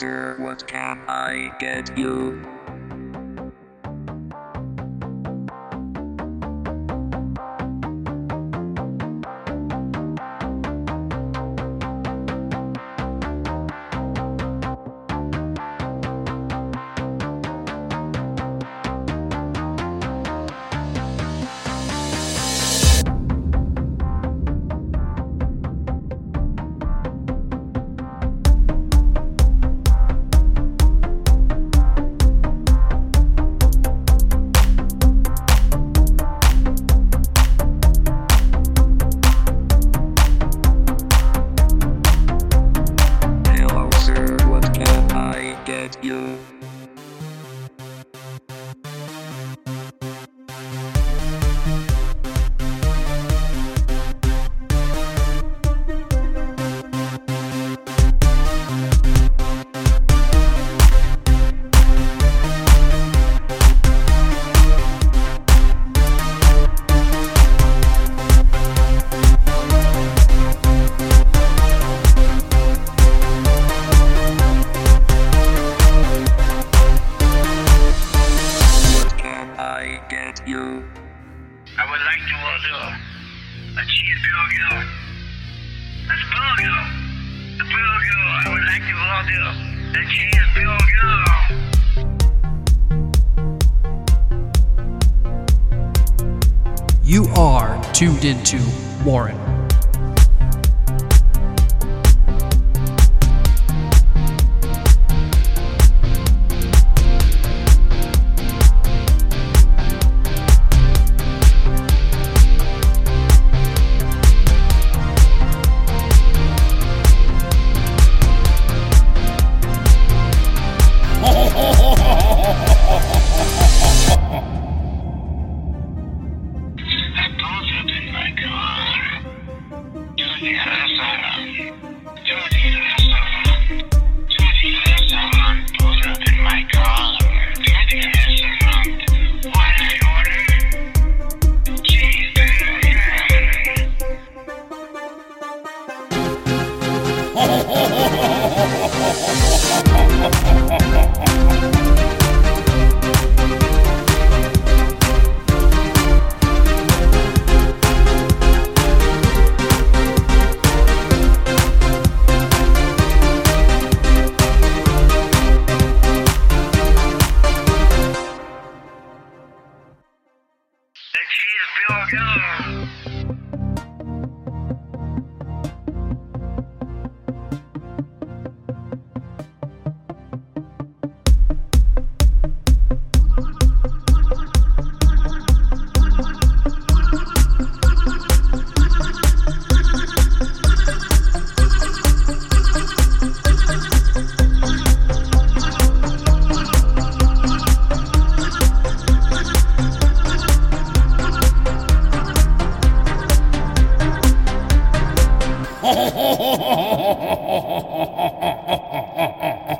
Sir. What can I get you? Get you? I get you? I would like to order a cheeseburger. A burger. A burger. I would like to order a cheeseburger. You are tuned into Warren. A burger in my car. The oh, oh, oh.